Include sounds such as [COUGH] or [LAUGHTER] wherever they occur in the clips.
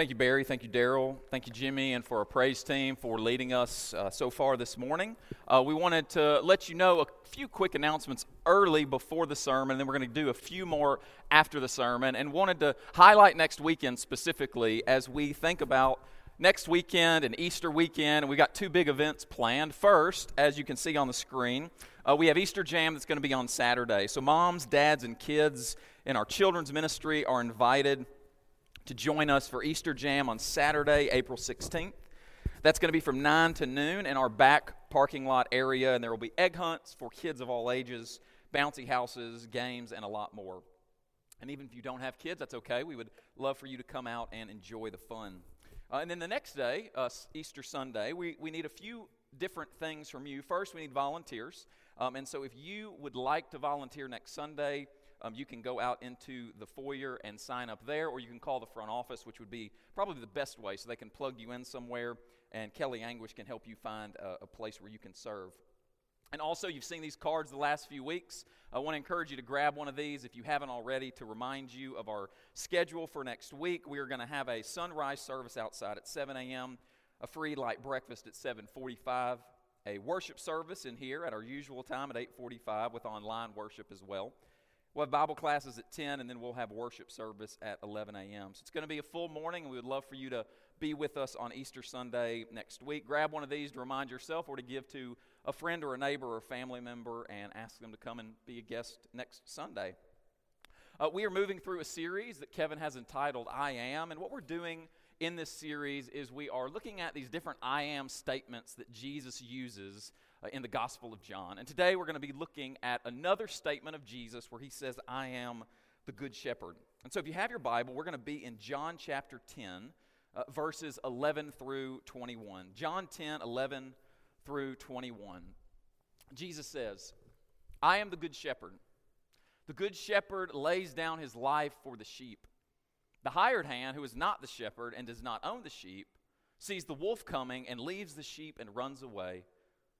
Thank you, Barry. Thank you, Daryl. Thank you, Jimmy, and for our praise team for leading us uh, so far this morning. Uh, we wanted to let you know a few quick announcements early before the sermon, and then we're going to do a few more after the sermon, and wanted to highlight next weekend specifically as we think about next weekend and Easter weekend, and we got two big events planned. First, as you can see on the screen, uh, we have Easter Jam that's going to be on Saturday. So, moms, dads, and kids in our children's ministry are invited to join us for Easter Jam on Saturday, April 16th. That's going to be from 9 to noon in our back parking lot area, and there will be egg hunts for kids of all ages, bouncy houses, games, and a lot more. And even if you don't have kids, that's okay. We would love for you to come out and enjoy the fun. Uh, and then the next day, uh, Easter Sunday, we, we need a few different things from you. First, we need volunteers. Um, and so if you would like to volunteer next Sunday, um, you can go out into the foyer and sign up there, or you can call the front office, which would be probably the best way so they can plug you in somewhere, and Kelly Anguish can help you find a, a place where you can serve. And also, you've seen these cards the last few weeks. I want to encourage you to grab one of these if you haven't already to remind you of our schedule for next week. We are going to have a sunrise service outside at 7 a.m., a free light breakfast at 7:45, a worship service in here at our usual time at 8:45 with online worship as well. We'll have Bible classes at 10, and then we'll have worship service at 11 a.m. So it's going to be a full morning, and we would love for you to be with us on Easter Sunday next week. Grab one of these to remind yourself or to give to a friend or a neighbor or a family member and ask them to come and be a guest next Sunday. Uh, we are moving through a series that Kevin has entitled I Am, and what we're doing in this series is we are looking at these different I Am statements that Jesus uses uh, in the Gospel of John. And today we're going to be looking at another statement of Jesus where he says, I am the Good Shepherd. And so if you have your Bible, we're going to be in John chapter 10, uh, verses 11 through 21. John 10, 11 through 21. Jesus says, I am the Good Shepherd. The Good Shepherd lays down his life for the sheep. The hired hand, who is not the shepherd and does not own the sheep, sees the wolf coming and leaves the sheep and runs away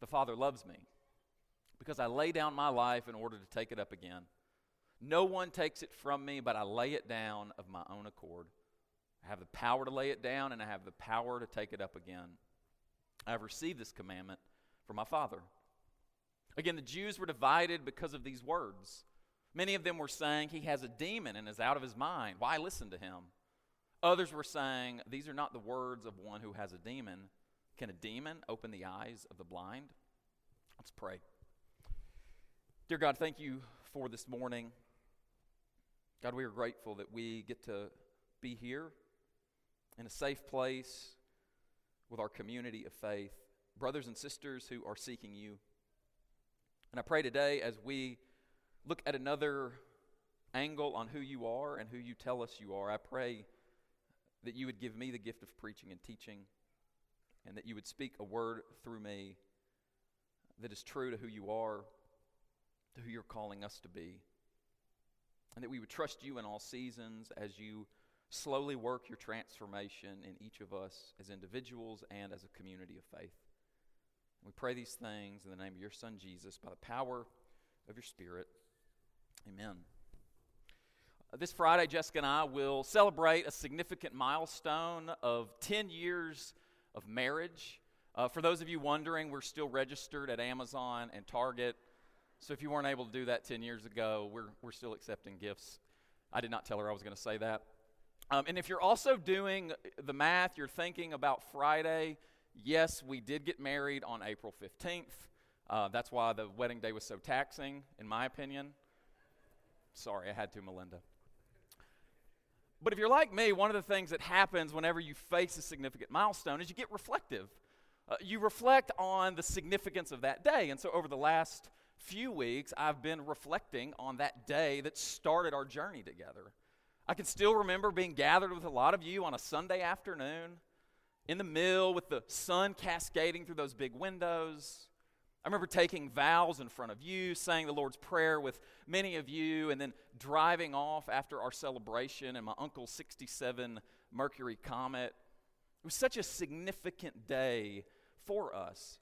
the Father loves me because I lay down my life in order to take it up again. No one takes it from me, but I lay it down of my own accord. I have the power to lay it down, and I have the power to take it up again. I have received this commandment from my Father. Again, the Jews were divided because of these words. Many of them were saying he has a demon and is out of his mind. Why listen to him? Others were saying these are not the words of one who has a demon. Can a demon open the eyes of the blind? Let's pray. Dear God, thank you for this morning. God, we are grateful that we get to be here in a safe place with our community of faith, brothers and sisters who are seeking you. And I pray today as we look at another angle on who you are and who you tell us you are, I pray that you would give me the gift of preaching and teaching and that you would speak a word through me that is true to who you are, to who you're calling us to be. And that we would trust you in all seasons as you slowly work your transformation in each of us as individuals and as a community of faith. We pray these things in the name of your Son, Jesus, by the power of your Spirit. Amen. Uh, this Friday, Jessica and I will celebrate a significant milestone of 10 years of marriage. Uh, for those of you wondering, we're still registered at Amazon and Target. So if you weren't able to do that 10 years ago, we're, we're still accepting gifts. I did not tell her I was going to say that. Um, and if you're also doing the math, you're thinking about Friday. Yes, we did get married on April 15th. Uh, that's why the wedding day was so taxing, in my opinion. Sorry, I had to, Melinda. But if you're like me, one of the things that happens whenever you face a significant milestone is you get reflective. Uh, you reflect on the significance of that day. And so over the last few weeks, I've been reflecting on that day that started our journey together. I can still remember being gathered with a lot of you on a Sunday afternoon in the mill with the sun cascading through those big windows. I remember taking vows in front of you, saying the Lord's Prayer with many of you, and then driving off after our celebration in my uncle's 67 Mercury Comet. It was such a significant day for us.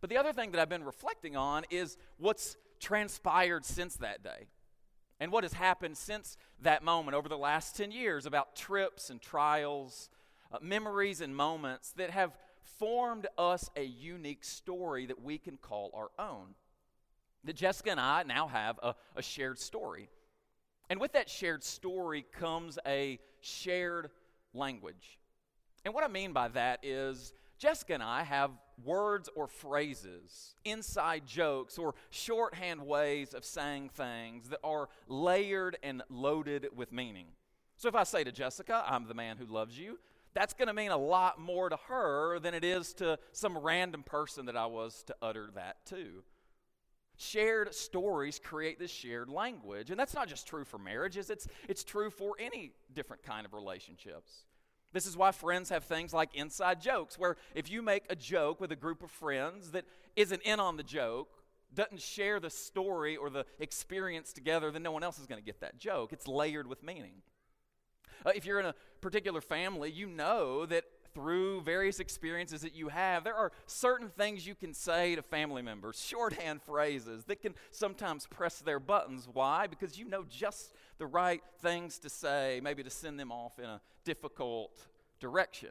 But the other thing that I've been reflecting on is what's transpired since that day and what has happened since that moment over the last 10 years about trips and trials, uh, memories and moments that have formed us a unique story that we can call our own. That Jessica and I now have a, a shared story. And with that shared story comes a shared language. And what I mean by that is Jessica and I have words or phrases, inside jokes, or shorthand ways of saying things that are layered and loaded with meaning. So if I say to Jessica, I'm the man who loves you, that's going to mean a lot more to her than it is to some random person that I was to utter that to. Shared stories create this shared language. And that's not just true for marriages, it's, it's true for any different kind of relationships. This is why friends have things like inside jokes, where if you make a joke with a group of friends that isn't in on the joke, doesn't share the story or the experience together, then no one else is going to get that joke. It's layered with meaning. Uh, if you're in a particular family, you know that through various experiences that you have, there are certain things you can say to family members, [LAUGHS] shorthand phrases that can sometimes press their buttons. Why? Because you know just the right things to say, maybe to send them off in a difficult direction.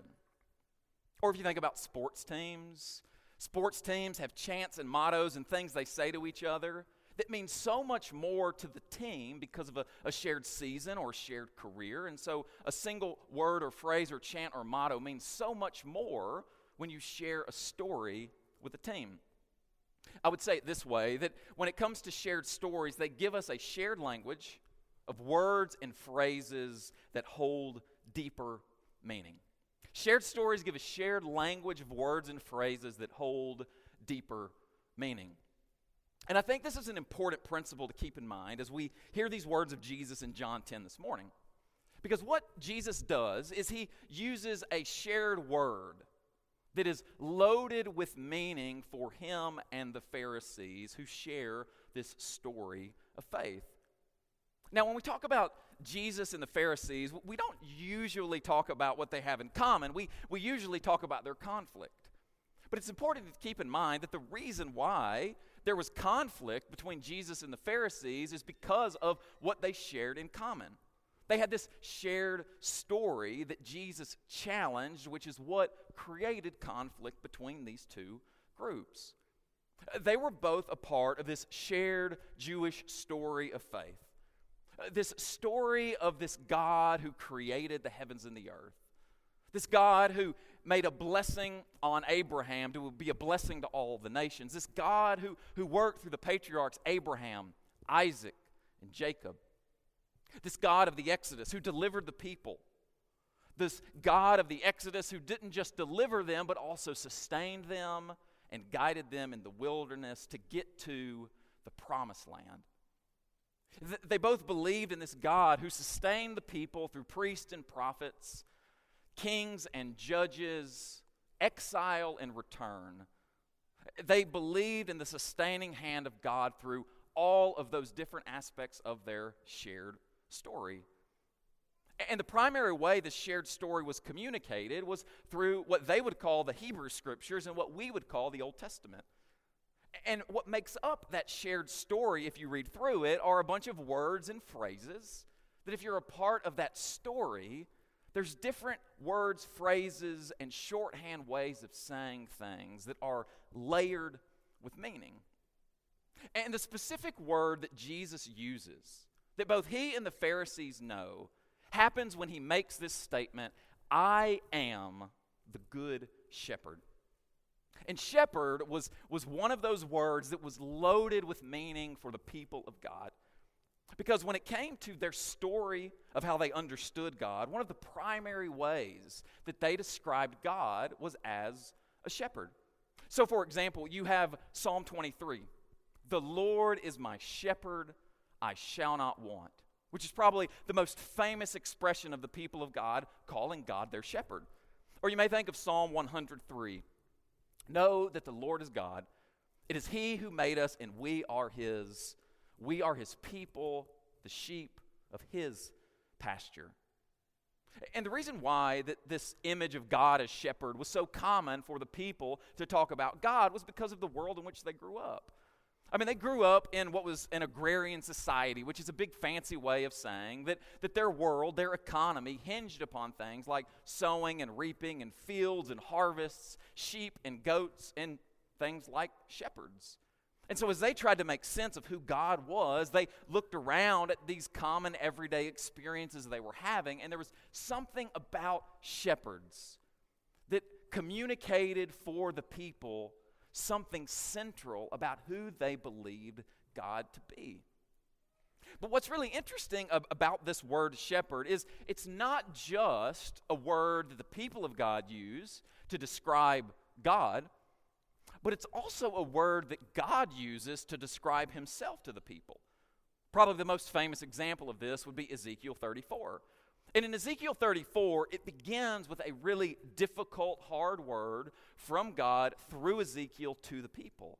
Or if you think about sports teams, sports teams have chants and mottos and things they say to each other that means so much more to the team because of a, a, shared season or shared career. And so a single word or phrase or chant or motto means so much more when you share a story with a team. I would say it this way that when it comes to shared stories, they give us a shared language of words and phrases that hold deeper meaning. Shared stories give a shared language of words and phrases that hold deeper meaning. And I think this is an important principle to keep in mind as we hear these words of Jesus in John 10 this morning. Because what Jesus does is he uses a shared word that is loaded with meaning for him and the Pharisees who share this story of faith. Now, when we talk about Jesus and the Pharisees, we don't usually talk about what they have in common. We, we usually talk about their conflict. But it's important to keep in mind that the reason why there was conflict between Jesus and the Pharisees is because of what they shared in common. They had this shared story that Jesus challenged, which is what created conflict between these two groups. They were both a part of this shared Jewish story of faith. This story of this God who created the heavens and the earth. This God who made a blessing on Abraham to be a blessing to all the nations. This God who, who worked through the patriarchs Abraham, Isaac, and Jacob. This God of the Exodus who delivered the people. This God of the Exodus who didn't just deliver them, but also sustained them and guided them in the wilderness to get to the promised land. They both believed in this God who sustained the people through priests and prophets kings and judges, exile and return. They believed in the sustaining hand of God through all of those different aspects of their shared story. And the primary way the shared story was communicated was through what they would call the Hebrew scriptures and what we would call the Old Testament. And what makes up that shared story, if you read through it, are a bunch of words and phrases that, if you're a part of that story, there's different words, phrases, and shorthand ways of saying things that are layered with meaning. And the specific word that Jesus uses, that both he and the Pharisees know, happens when he makes this statement I am the good shepherd. And shepherd was, was one of those words that was loaded with meaning for the people of God. Because when it came to their story of how they understood God, one of the primary ways that they described God was as a shepherd. So, for example, you have Psalm 23 The Lord is my shepherd, I shall not want. which is probably the most famous expression of the people of God calling God their shepherd. Or you may think of Psalm 103 Know that the Lord is God. It is He who made us, and we are His. We are His people, the sheep of His pasture. And the reason why that this image of God as shepherd was so common for the people to talk about God was because of the world in which they grew up. I mean, they grew up in what was an agrarian society, which is a big fancy way of saying that, that their world, their economy, hinged upon things like sowing and reaping and fields and harvests, sheep and goats, and things like shepherds. And so, as they tried to make sense of who God was, they looked around at these common everyday experiences they were having, and there was something about shepherds that communicated for the people something central about who they believed God to be. But what's really interesting about this word shepherd is it's not just a word that the people of God use to describe God, but it's also a word that God uses to describe himself to the people. Probably the most famous example of this would be Ezekiel 34. And in Ezekiel 34, it begins with a really difficult, hard word from God through Ezekiel to the people.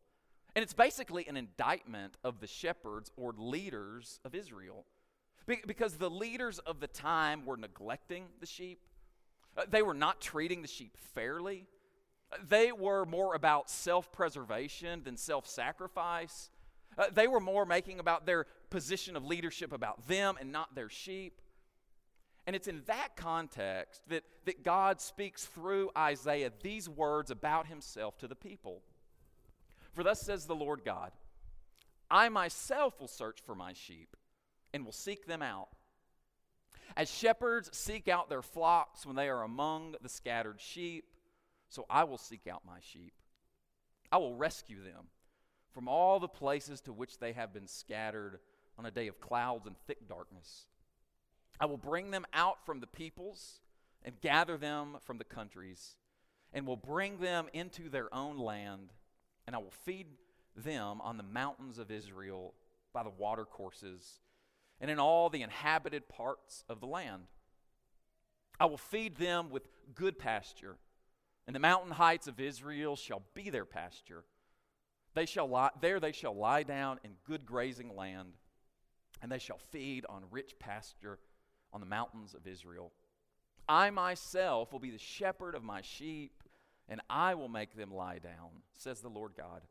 And it's basically an indictment of the shepherds or leaders of Israel. Because the leaders of the time were neglecting the sheep, uh, they were not treating the sheep fairly. They were more about self preservation than self sacrifice. Uh, they were more making about their position of leadership about them and not their sheep. And it's in that context that, that God speaks through Isaiah these words about himself to the people. For thus says the Lord God I myself will search for my sheep and will seek them out. As shepherds seek out their flocks when they are among the scattered sheep, so I will seek out my sheep. I will rescue them from all the places to which they have been scattered on a day of clouds and thick darkness. I will bring them out from the peoples and gather them from the countries, and will bring them into their own land, and I will feed them on the mountains of Israel by the watercourses and in all the inhabited parts of the land. I will feed them with good pasture and the mountain heights of Israel shall be their pasture. They shall lie, there they shall lie down in good grazing land, and they shall feed on rich pasture on the mountains of Israel. I myself will be the shepherd of my sheep, and I will make them lie down, says the Lord God.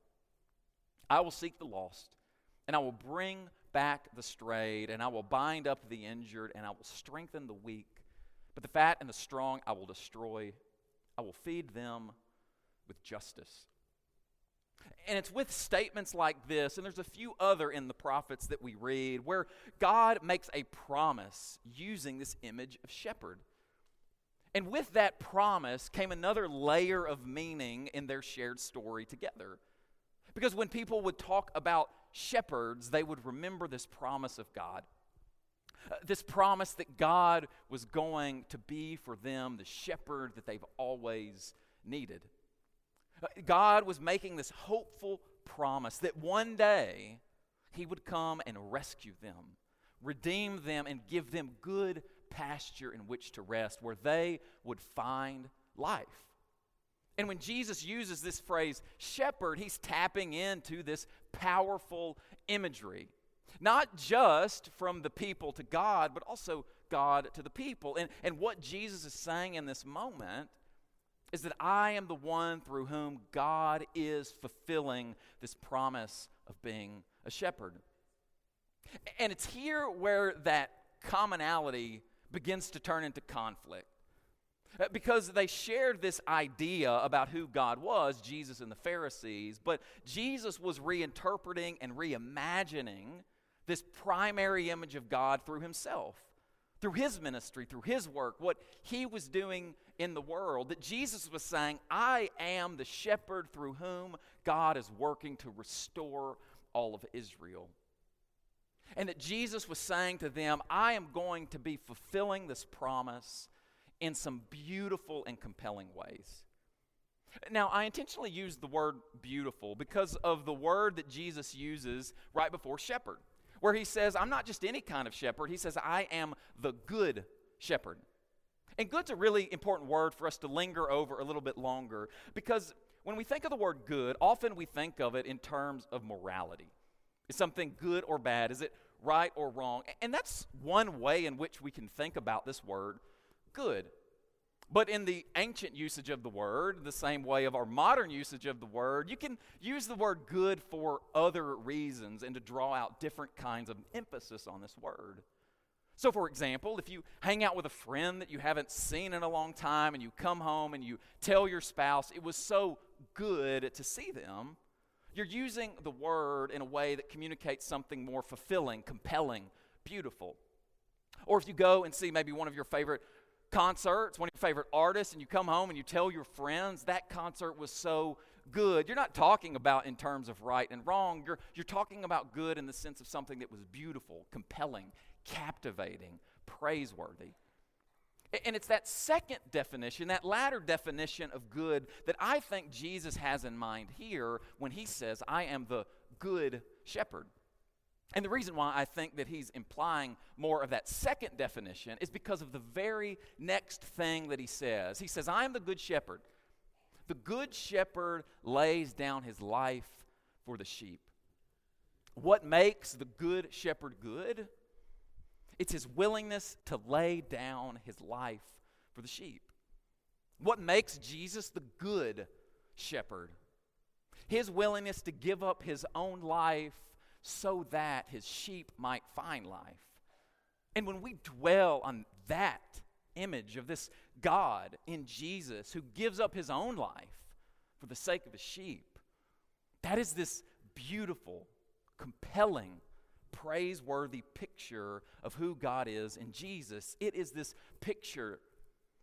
I will seek the lost, and I will bring back the strayed, and I will bind up the injured, and I will strengthen the weak. But the fat and the strong I will destroy I will feed them with justice. And it's with statements like this, and there's a few other in the prophets that we read, where God makes a promise using this image of shepherd. And with that promise came another layer of meaning in their shared story together. Because when people would talk about shepherds, they would remember this promise of God. Uh, this promise that God was going to be for them the shepherd that they've always needed. Uh, God was making this hopeful promise that one day He would come and rescue them, redeem them, and give them good pasture in which to rest, where they would find life. And when Jesus uses this phrase, shepherd, he's tapping into this powerful imagery not just from the people to God, but also God to the people. And, and what Jesus is saying in this moment is that I am the one through whom God is fulfilling this promise of being a shepherd. And it's here where that commonality begins to turn into conflict. Uh, because they shared this idea about who God was, Jesus and the Pharisees, but Jesus was reinterpreting and reimagining this primary image of God through himself, through his ministry, through his work, what he was doing in the world. That Jesus was saying, I am the shepherd through whom God is working to restore all of Israel. And that Jesus was saying to them, I am going to be fulfilling this promise in some beautiful and compelling ways. Now, I intentionally use the word beautiful because of the word that Jesus uses right before shepherd where he says, I'm not just any kind of shepherd. He says, I am the good shepherd. And good's a really important word for us to linger over a little bit longer because when we think of the word good, often we think of it in terms of morality. Is something good or bad? Is it right or wrong? And that's one way in which we can think about this word good. But in the ancient usage of the word, the same way of our modern usage of the word, you can use the word good for other reasons and to draw out different kinds of emphasis on this word. So, for example, if you hang out with a friend that you haven't seen in a long time and you come home and you tell your spouse it was so good to see them, you're using the word in a way that communicates something more fulfilling, compelling, beautiful. Or if you go and see maybe one of your favorite concerts, one of your favorite artists, and you come home and you tell your friends that concert was so good. You're not talking about in terms of right and wrong. You're, you're talking about good in the sense of something that was beautiful, compelling, captivating, praiseworthy. And it's that second definition, that latter definition of good, that I think Jesus has in mind here when he says, I am the good shepherd. And the reason why I think that he's implying more of that second definition is because of the very next thing that he says. He says, I am the good shepherd. The good shepherd lays down his life for the sheep. What makes the good shepherd good? It's his willingness to lay down his life for the sheep. What makes Jesus the good shepherd? His willingness to give up his own life so that his sheep might find life. And when we dwell on that image of this God in Jesus who gives up his own life for the sake of his sheep, that is this beautiful, compelling, praiseworthy picture of who God is in Jesus. It is this picture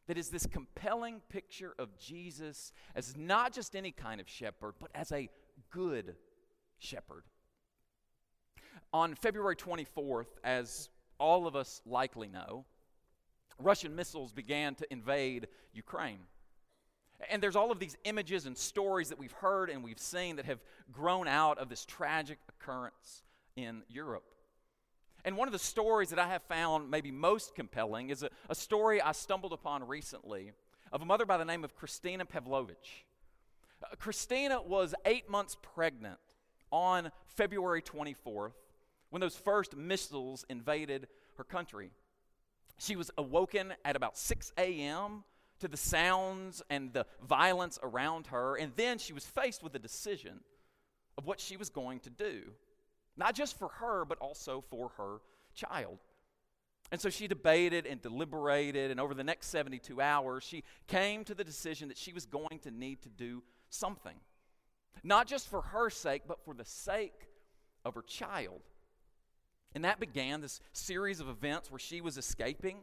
that is this compelling picture of Jesus as not just any kind of shepherd, but as a good shepherd. On February 24th, as all of us likely know, Russian missiles began to invade Ukraine. And there's all of these images and stories that we've heard and we've seen that have grown out of this tragic occurrence in Europe. And one of the stories that I have found maybe most compelling is a, a story I stumbled upon recently of a mother by the name of Christina Pavlovich. Uh, Christina was eight months pregnant on February 24th when those first missiles invaded her country. She was awoken at about 6 a.m. to the sounds and the violence around her, and then she was faced with a decision of what she was going to do, not just for her, but also for her child. And so she debated and deliberated, and over the next 72 hours, she came to the decision that she was going to need to do something. Not just for her sake, but for the sake of her child. And that began this series of events where she was escaping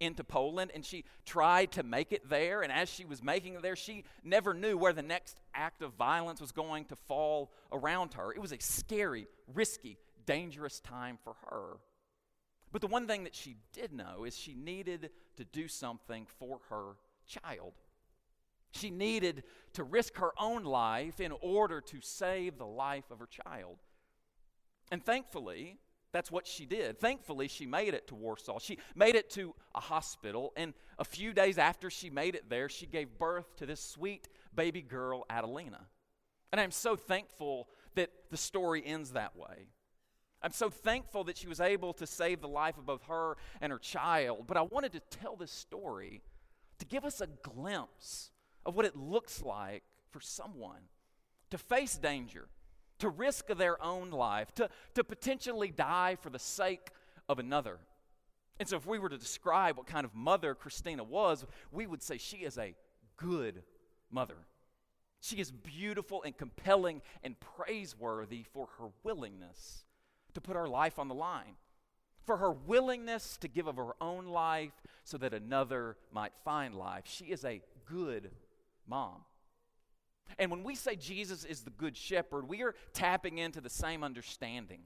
into Poland and she tried to make it there. And as she was making it there, she never knew where the next act of violence was going to fall around her. It was a scary, risky, dangerous time for her. But the one thing that she did know is she needed to do something for her child. She needed to risk her own life in order to save the life of her child. And thankfully, that's what she did. Thankfully, she made it to Warsaw. She made it to a hospital, and a few days after she made it there, she gave birth to this sweet baby girl, Adelina. And I'm so thankful that the story ends that way. I'm so thankful that she was able to save the life of both her and her child. But I wanted to tell this story to give us a glimpse of what it looks like for someone to face danger to risk their own life, to, to potentially die for the sake of another. And so, if we were to describe what kind of mother Christina was, we would say she is a good mother. She is beautiful and compelling and praiseworthy for her willingness to put her life on the line, for her willingness to give of her own life so that another might find life. She is a good mom. And when we say Jesus is the good shepherd, we are tapping into the same understanding.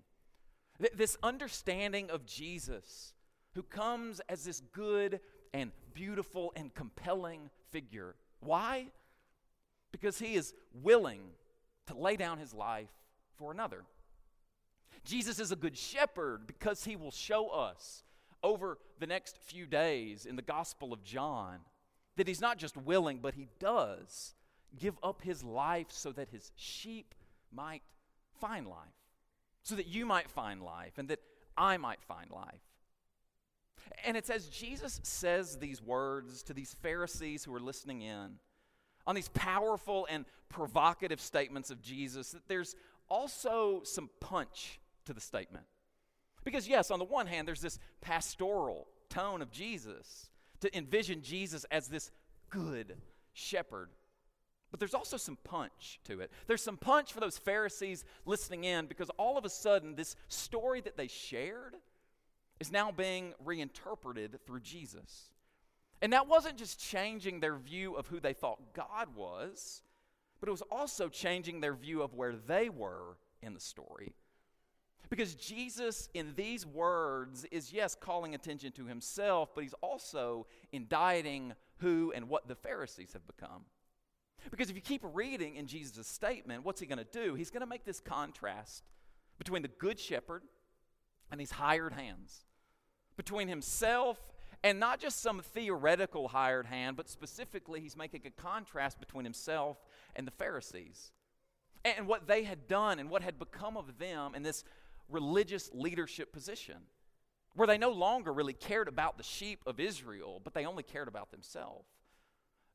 This understanding of Jesus, who comes as this good and beautiful and compelling figure. Why? Because he is willing to lay down his life for another. Jesus is a good shepherd because he will show us over the next few days in the Gospel of John that he's not just willing, but he does give up his life so that his sheep might find life, so that you might find life, and that I might find life. And it's as Jesus says these words to these Pharisees who are listening in on these powerful and provocative statements of Jesus that there's also some punch to the statement. Because, yes, on the one hand, there's this pastoral tone of Jesus to envision Jesus as this good shepherd. But there's also some punch to it. There's some punch for those Pharisees listening in because all of a sudden, this story that they shared is now being reinterpreted through Jesus. And that wasn't just changing their view of who they thought God was, but it was also changing their view of where they were in the story. Because Jesus, in these words, is yes, calling attention to himself, but he's also indicting who and what the Pharisees have become. Because if you keep reading in Jesus' statement, what's he going to do? He's going to make this contrast between the good shepherd and these hired hands, between himself and not just some theoretical hired hand, but specifically, he's making a contrast between himself and the Pharisees and what they had done and what had become of them in this religious leadership position where they no longer really cared about the sheep of Israel, but they only cared about themselves.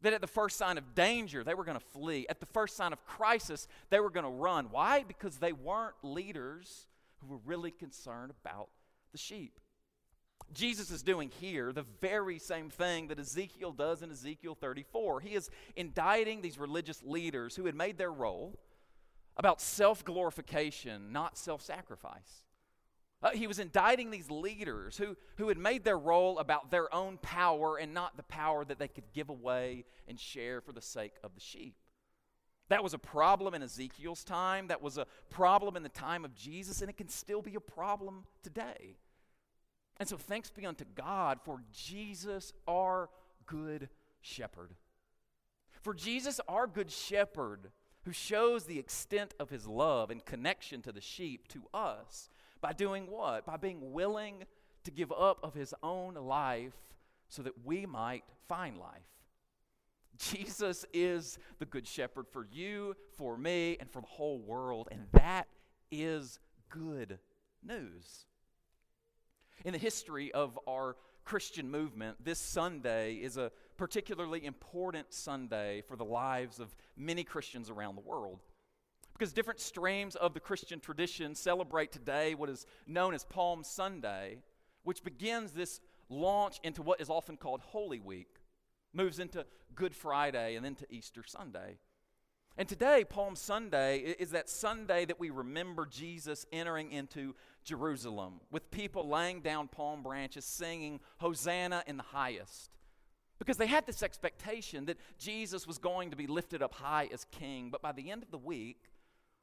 That at the first sign of danger, they were going to flee. At the first sign of crisis, they were going to run. Why? Because they weren't leaders who were really concerned about the sheep. Jesus is doing here the very same thing that Ezekiel does in Ezekiel 34. He is indicting these religious leaders who had made their role about self glorification, not self sacrifice. Uh, he was indicting these leaders who, who had made their role about their own power and not the power that they could give away and share for the sake of the sheep. That was a problem in Ezekiel's time. That was a problem in the time of Jesus, and it can still be a problem today. And so, thanks be unto God for Jesus, our good shepherd. For Jesus, our good shepherd, who shows the extent of his love and connection to the sheep to us by doing what? By being willing to give up of his own life so that we might find life. Jesus is the good shepherd for you, for me, and for the whole world, and that is good news. In the history of our Christian movement, this Sunday is a particularly important Sunday for the lives of many Christians around the world. Because different streams of the Christian tradition celebrate today what is known as Palm Sunday, which begins this launch into what is often called Holy Week, moves into Good Friday, and then to Easter Sunday. And today, Palm Sunday, is that Sunday that we remember Jesus entering into Jerusalem with people laying down palm branches, singing, Hosanna in the highest. Because they had this expectation that Jesus was going to be lifted up high as king, but by the end of the week,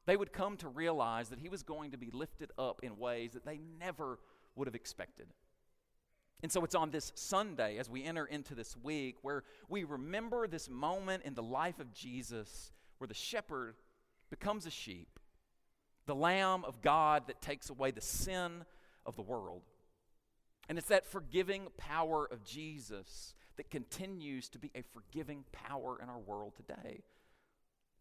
they would come to realize that he was going to be lifted up in ways that they never would have expected. And so it's on this Sunday, as we enter into this week, where we remember this moment in the life of Jesus where the shepherd becomes a sheep, the Lamb of God that takes away the sin of the world. And it's that forgiving power of Jesus that continues to be a forgiving power in our world today.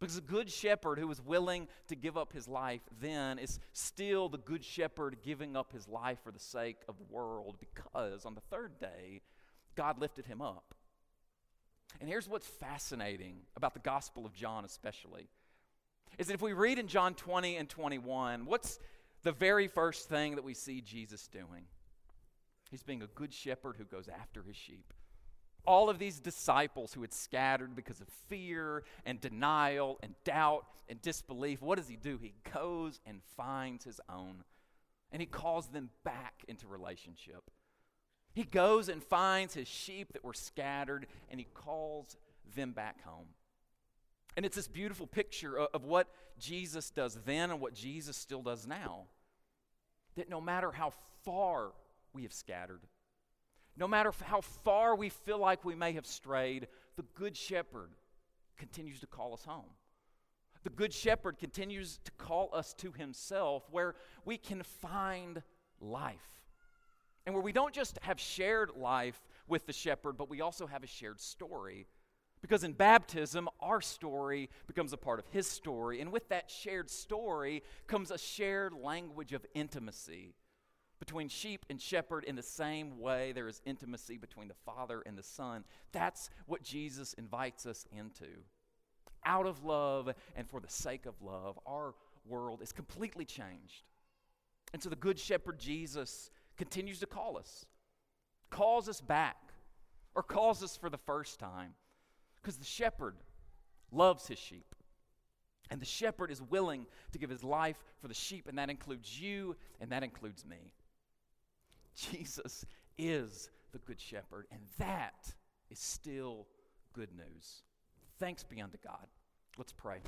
Because a good shepherd who was willing to give up his life then is still the good shepherd giving up his life for the sake of the world because on the third day, God lifted him up. And here's what's fascinating about the Gospel of John, especially, is that if we read in John 20 and 21, what's the very first thing that we see Jesus doing? He's being a good shepherd who goes after his sheep. All of these disciples who had scattered because of fear and denial and doubt and disbelief, what does he do? He goes and finds his own and he calls them back into relationship. He goes and finds his sheep that were scattered and he calls them back home. And it's this beautiful picture of, of, what Jesus does then and what Jesus still does now. That no matter how far we have scattered, no matter how far we feel like we may have strayed, the Good Shepherd continues to call us home. The Good Shepherd continues to call us to himself where we can find life. And where we don't just have shared life with the shepherd, but we also have a shared story. Because in baptism, our story becomes a part of his story. And with that shared story comes a shared language of intimacy between sheep and shepherd in the same way there is intimacy between the Father and the Son. That's what Jesus invites us into. Out of love and for the sake of love, our world is completely changed. And so the Good Shepherd Jesus continues to call us, calls us back, or calls us for the first time. Because the shepherd loves his sheep. And the shepherd is willing to give his life for the sheep, and that includes you, and that includes me. Jesus is the good shepherd, and that is still good news. Thanks be unto God. Let's pray.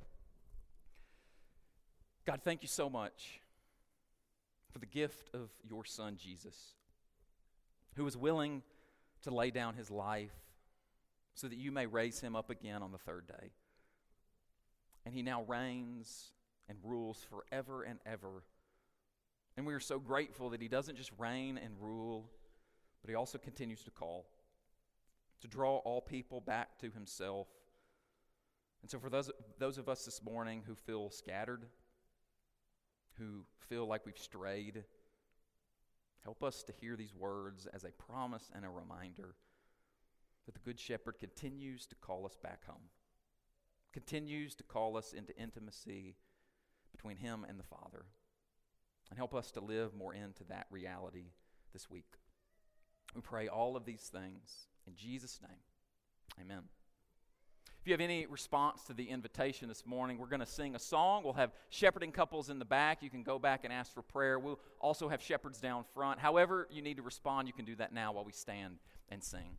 God, thank you so much for the gift of your son, Jesus, who was willing to lay down his life so that you may raise him up again on the third day. And he now reigns and rules forever and ever. And we are so grateful that he doesn't just reign and rule, but he also continues to call, to draw all people back to himself. And so, for those, those of us this morning who feel scattered, who feel like we've strayed, help us to hear these words as a promise and a reminder that the Good Shepherd continues to call us back home, continues to call us into intimacy between Him and the Father, and help us to live more into that reality this week. We pray all of these things in Jesus' name. Amen. If you have any response to the invitation this morning, we're going to sing a song. We'll have shepherding couples in the back. You can go back and ask for prayer. We'll also have shepherds down front. However, you need to respond, you can do that now while we stand and sing.